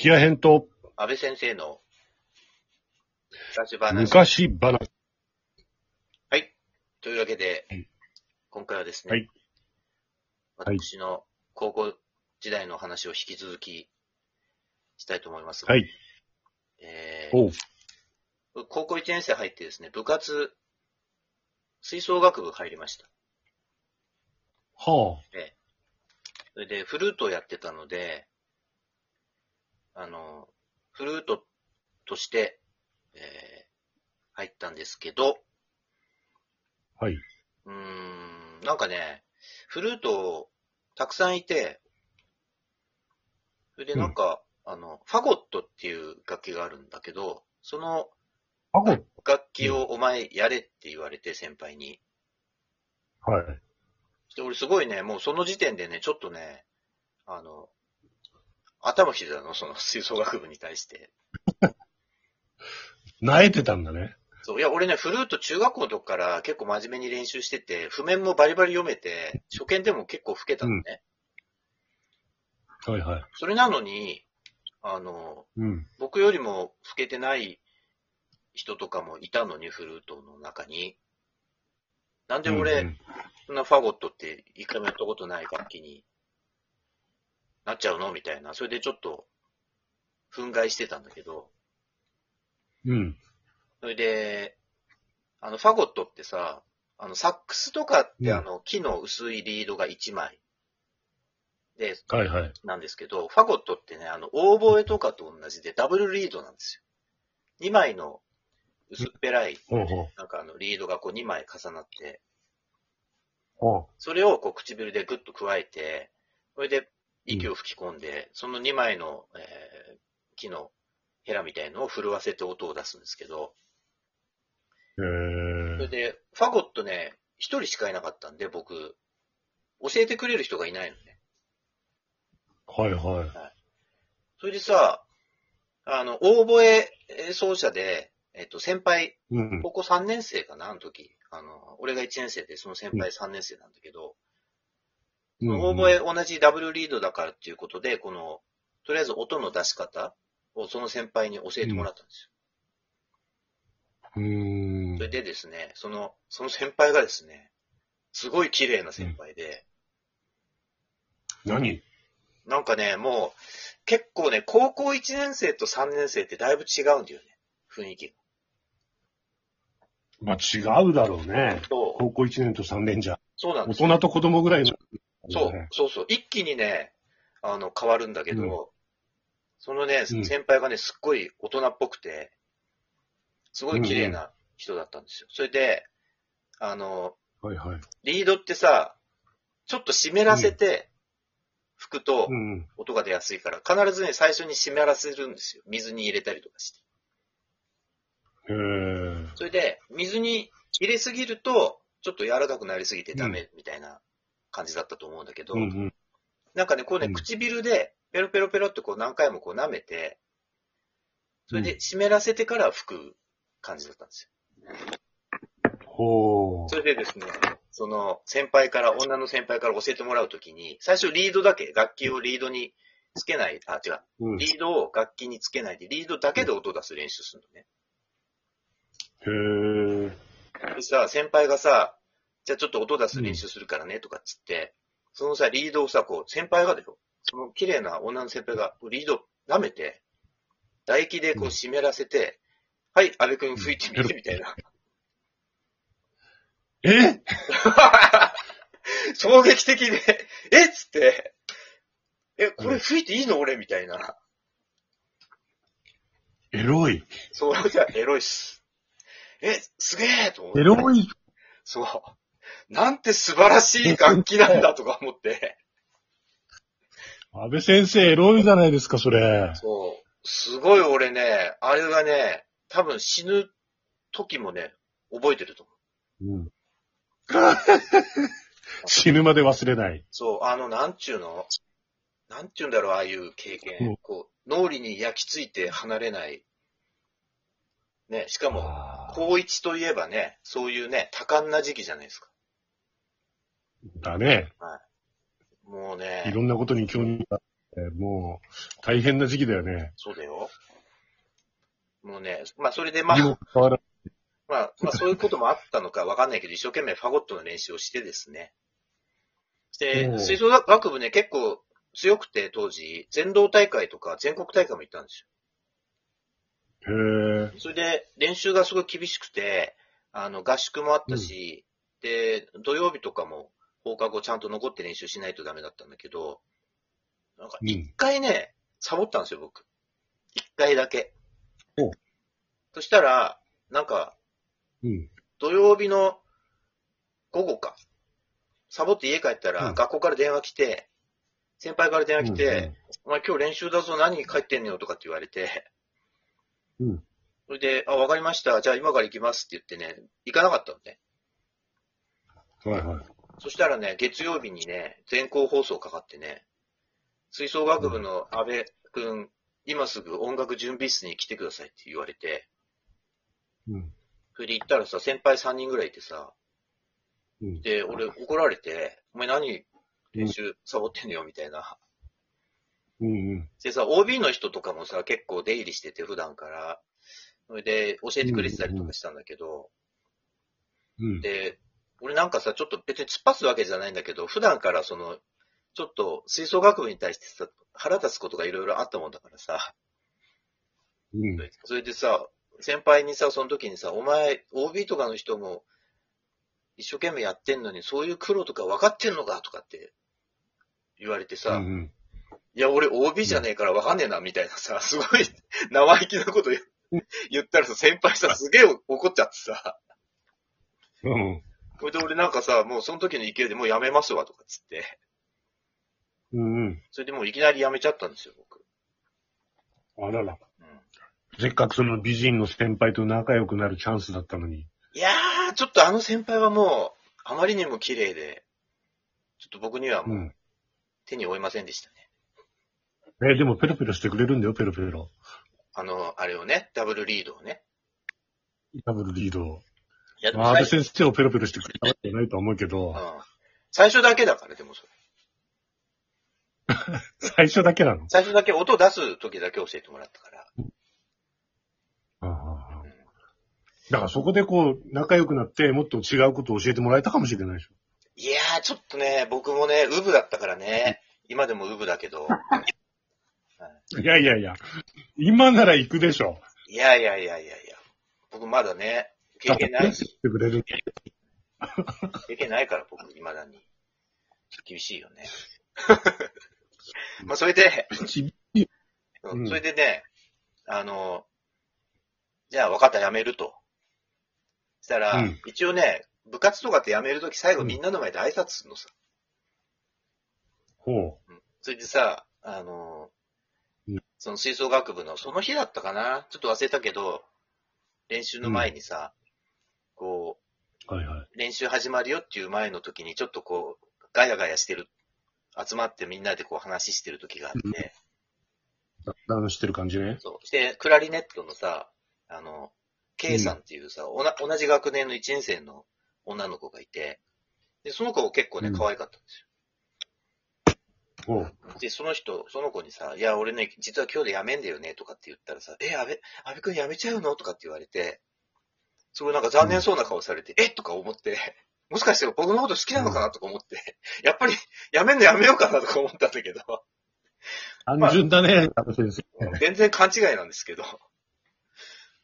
キア編と安倍先生の昔話。昔話。はい。というわけではい、今回はですね、はいはい私の高校時代の話を引き続きしたいと思いますが、はい。え。ー高校1年生入ってですね、部活、吹奏楽部入りました。はええそれで、フルートをやってたので、あの、フルートとして、えー入ったんですけど、あ。はい。うーん、なんかね、フルートたくさんいて、それでなんか、あの、ファゴットっていう楽器があるんだけど、その。楽器をお前やれって言われて先輩に。はい。で俺すごいね、もうその時点でね、ちょっとね、あの、頭きてたの、その吹奏楽部に対して。萎えてたんだね。そう、いや、俺ね、フルート中学校の時から結構真面目に練習してて、譜面もバリバリ読めて、初見でも結構吹けたのね。はいはい。それなのに、あの、うん。僕よりも吹けてない人とかもいたのに、フルートの中に。なんで俺、うんそんなファゴットって一回もやったことない楽器になっちゃうの？みたいな。それでちょっと、憤慨してたんだけど、うん。それで、あの、ファゴットってさ、あの、サックスとかってうんあの、木の薄いリードが1枚で、はいはい。なんですけど、ファゴットってね、あの、オーボエとかと同じでダブルリードなんですよ。2枚の薄っぺらい。なんかあの、リードがこう2枚重なって、ほそれをこう唇でグッと加えて、それで息を吹き込んで、その2枚の、えー木のヘラみたいのを震わせて音を出すんですけど、う。へえ。それで、ファゴットね、一人しかいなかったんで、僕、教えてくれる人がいないのね。はいはい。それでさ、あの、オーボエ奏者で、えっと、先輩、うん。高校3年生かな、あの時。あの、俺が1年生で、その先輩3年生なんだけど、うんオーボエ同じダブルリードだからっていうことで、この、とりあえず音の出し方をその先輩に教えてもらったんですうーんよ。それでですね、その、その先輩がですね、すごい綺麗な先輩で、何？なんかね、もう、結構ね、高校1年生と3年生ってだいぶ違うんだよね、雰囲気が。まあ違うだろうね。そう、高校1年と3年じゃ。大そうなんですよ。人と子供ぐらいの。そう、そうそう。一気にね、あの、変わるんだけど、うんそのね、うん先輩がね、すっごい大人っぽくて、すごい綺麗な人だったんですよ。それで、あの、はいはい。リードってさ、ちょっと湿らせて吹くとうん。音が出やすいから、必ずね、最初に湿らせるんですよ。水に入れたりとかして。へえ。それで、水に入れすぎると、ちょっと柔らかくなりすぎてダメみたいな感じだったと思うんだけど、うんうん。なんかね、こうね、うん唇で、ペロペロペロってこう何回もこう舐めて、それうで湿らせてから吹く感じだったんですよ。ほうそ。れでですね、その先輩から、女の先輩から教えてもらうときに、最初リードだけ、楽器をリードにつけない、あ、違う、リードを楽器につけないで、リードだけで音を出す練習するのね。え。でさ、先輩がさ、じゃあちょっと音出す練習するからね、とかっつって、そのさ、リードをさ、こう、先輩がだよ、その綺麗な女の先輩が、リード舐めて、唾液でこううん湿らせて、はい、安倍くん吹いてみて、みたいな。え？衝撃的で、えっつって、え、これ吹いていいの？俺みたいな。エロい。そう、じゃエロいっす。え、すげえと思って。エロい。そう。なんて素晴らしい楽器なんだとか思って。安倍先生エロいじゃないですか、それ。そう。すごい俺ね、あれがね、多分死ぬ時もね、覚えてると思う。うん。死ぬまで忘れない。そう、あの、なんちゅうの？なんちゅうんだろう、ああいう経験。うんこう、脳裏に焼き付いて離れない。ね、しかも、高一といえばね、そういうね、多感な時期じゃないですか。だね。もうねい、ろんなことに興味があって。もう、大変な時期だよね。そうだよ。もうね、まあそれでまにもあ、かかわらまあ、まあそういうこともあったのかわかんないけど、一生懸命ファゴットの練習をしてですね。おで、う吹奏楽部ね、結構強くて当時、全道大会とか全国大会も行ったんですず、へよ。それで練習がすごい厳しくて、あの、合宿もあったし、で、土曜日とかも放課後ちゃんと残って練習しないとダメだったんだけど、なんかうん一回ね、サボったんですよ、僕。一回だけお。そしたら、なんか、え。うん。土曜日の午後か。サボって家帰ったら、うん学校から電話来て、先輩から電話来て、うんお前今日練習だぞ、何帰ってんのよとかって言われて、うん。それで、あ、わかりました。じゃあ今から行きますって言ってね、行かなかったのね。はいはい。そしたらね、月曜日にね、全校放送かかってね、吹奏楽部の安部くん、今すぐ音楽準備室に来てくださいって言われて、うん。それで行ったらさ、先輩3人ぐらいいてさ、うん。で、俺怒られて、お前何練習サボってんのよみたいな。うんうん。でさ、OB の人とかもさ、結構出入りしてて、普段から。それで、教えてくれてたりとかしたんだけど、うん。で、俺なんかさ、ちょっと別に突っ走るわけじゃないんだけど、普段からその、ちょっと吹奏楽部に対してさ、腹立つことがいろいろあったもんだからさ、うん。それでさ、先輩にさ、その時にさ、お前、OB とかの人も、一生懸命やってんのに、そういう苦労とか分かってんのかとかって言われてさ、うんうん。いや、俺 OB じゃねえから分かんねえな、みたいなさ、すごい生意気なこと言言ったらさ、先輩さ、すげえ怒っちゃってさ、うん。それで俺なんかさ、もうその時の勢いでもうやめますわ、とかっつって、うんうん。それでもういきなりやめちゃったんですよ、僕。あらら。うん、せっかくその美人の先輩と仲良くなるチャンスだったのに。いやー、ちょっとあの先輩はもう、あまりにも綺麗で、ちょっと僕にはもううん。手に負いませんでしたね。え、でもペロペロしてくれるんだよ、ペロペロ。あの、あれをね、ダブルリードをね。ダブルリードを。いや、でもまあ、安最初、倍先生をペロペロしてくれたわけじゃないとは思うけど、うん、最初だけだから、でもそれ。最初だけなの？最初だけ音出す時だけ教えてもらったから。ああああだからそこでこう、仲良くなって、もっと違うことを教えてもらえたかもしれないでしょ。いやー、ちょっとね、僕もね、ウブだったからね。今でもウブだけど。いやいやいや、今なら行くでしょ。いやいやいやいやいや。僕まだね、経験ないし、してくれる。経験ないから僕、未だに。厳しいよね。まあ、それで、ちうんそれでね、あの、じゃあ分かった、やめると。そしたら、うん一応ね、部活とかってやめるとき最後みんなの前で挨拶するのさ。ほそれでさ、あのうん、その吹奏楽部の、その日だったかなちょっと忘れたけど、練習の前にさ、こう。はいはい。う、練習始まるよっていう前の時に、ちょっとこう、ガヤガヤしてる、集まってみんなでこう話してる時があって、ダウンしてる感じね。そう。して、クラリネットのさ、あの、K さんっていうさ、おな同じ学年の1年生の女の子がいて、で、その子結構ね、うん可愛かったんですよ。で、その人、その子にさ、いや、俺ね、実は今日で辞めんだよね、とかって言ったらさ、え、安倍、安倍くん辞めちゃうの？とかって言われて、すごいなんか残念そうな顔されて、え？とか思って、もしかして僕のこと好きなのかなとか思って、やっぱり辞めんのやめようかなとか思ったんだけど、単純だね、安倍先生。全然勘違いなんですけど、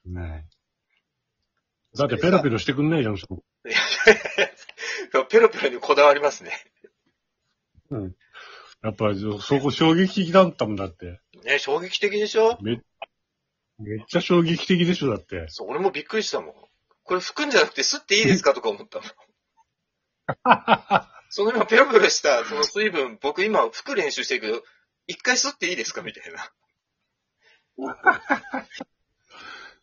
ねだってペロペロしてくんないじゃん、そこ。いやいやいやペロペロにこだわりますね。うん。やっぱり、そこ衝撃的だったもんだって。ね、衝撃的でしょ？め、めっちゃ衝撃的でしょ、だって。そう、俺もびっくりしたもん。これ拭くんじゃなくて吸っていいですかとか思ったもん。その今ペロペロしたその水分、僕今拭く練習してるけど、一回吸っていいですかみたいな。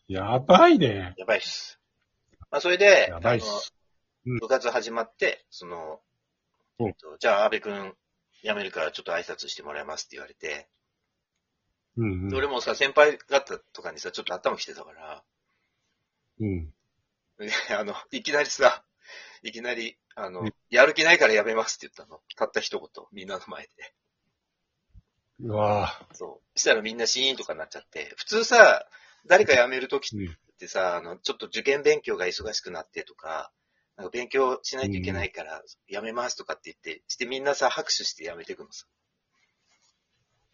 やばいね。やばいっす。まあ、それで、やばいっす。あうんの部活始まって、その、うんえっとじゃあ、安部くん、辞めるからちょっと挨拶してもらいますって言われて、うんうん。で俺もさ、先輩方とかにさ、ちょっと頭来てたから、うん。で あの、いきなりさ、いきなり、あの、うんやる気ないから辞めますって言ったの。たった一言、みんなの前で。うわそう。したらみんなシーンとかになっちゃって、普通さ、誰か辞めるときぁ。ねってさ、あの、ちょっと受験勉強が忙しくなってとか、なんか勉強しないといけないから、辞めますとかって言って、してみんなさ、拍手して辞めてくのさ。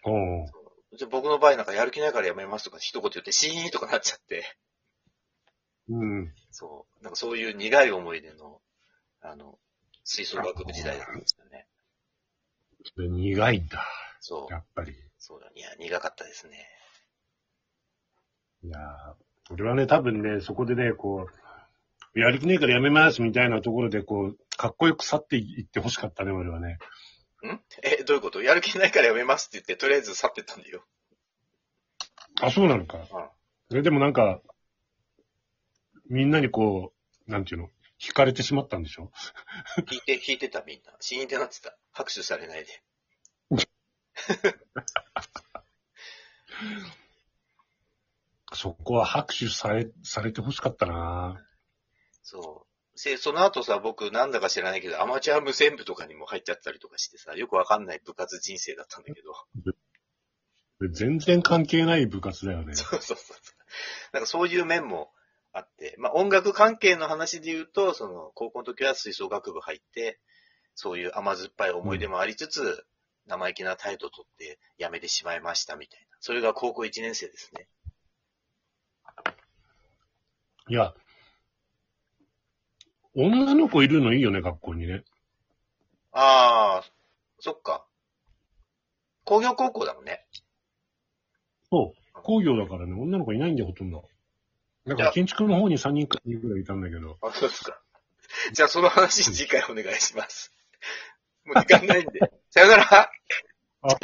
おうじゃあ僕の場合なんかやる気ないから辞めますとか一言言ってシーンとかなっちゃって、うん。そう。なんかそういう苦い思い出の、あの、吹奏楽部時代だったんですよね。苦いんだ。そう。やっぱり。そうだ。いや、苦かったですね。いやー俺はね、多分ね、そこでね、こう、やる気ねえからやめますみたいなところで、こう、かっこよく去っていってほしかったね、俺はね。ん？え、どういうこと？やる気ないから辞めますって言って、とりあえず去ってったんだよ。あ、そうなのか。それでもなんか、みんなにこう、なんていうの、惹かれてしまったんでしょ？弾いて、弾いてたみんな。シーンってなってた。拍手されないで。そこは拍手され、されてほしかったなそう。で、その後さ、僕なんだか知らないけど、アマチュア無線部とかにも入っちゃったりとかしてさ、よくわかんない部活人生だったんだけど。全然関係ない部活だよね。そうそうそう。なんかそういう面もまあ音楽関係の話で言うと、その高校の時は吹奏楽部入って、そういう甘酸っぱい思い出もありつつ、生意気な態度をとって辞めてしまいましたみたいな。それが高校1年生ですね。いや、女の子いるのいいよね、学校にね。ああ、そっか。工業高校だもんね。そう。工業だからね、女の子いないんだよ、ほとんど。だから建築の方に3人か4人ぐらいいたんだけど。あ、そうですか。じゃあその話次回お願いします。もう時間ないんで。さよならあ、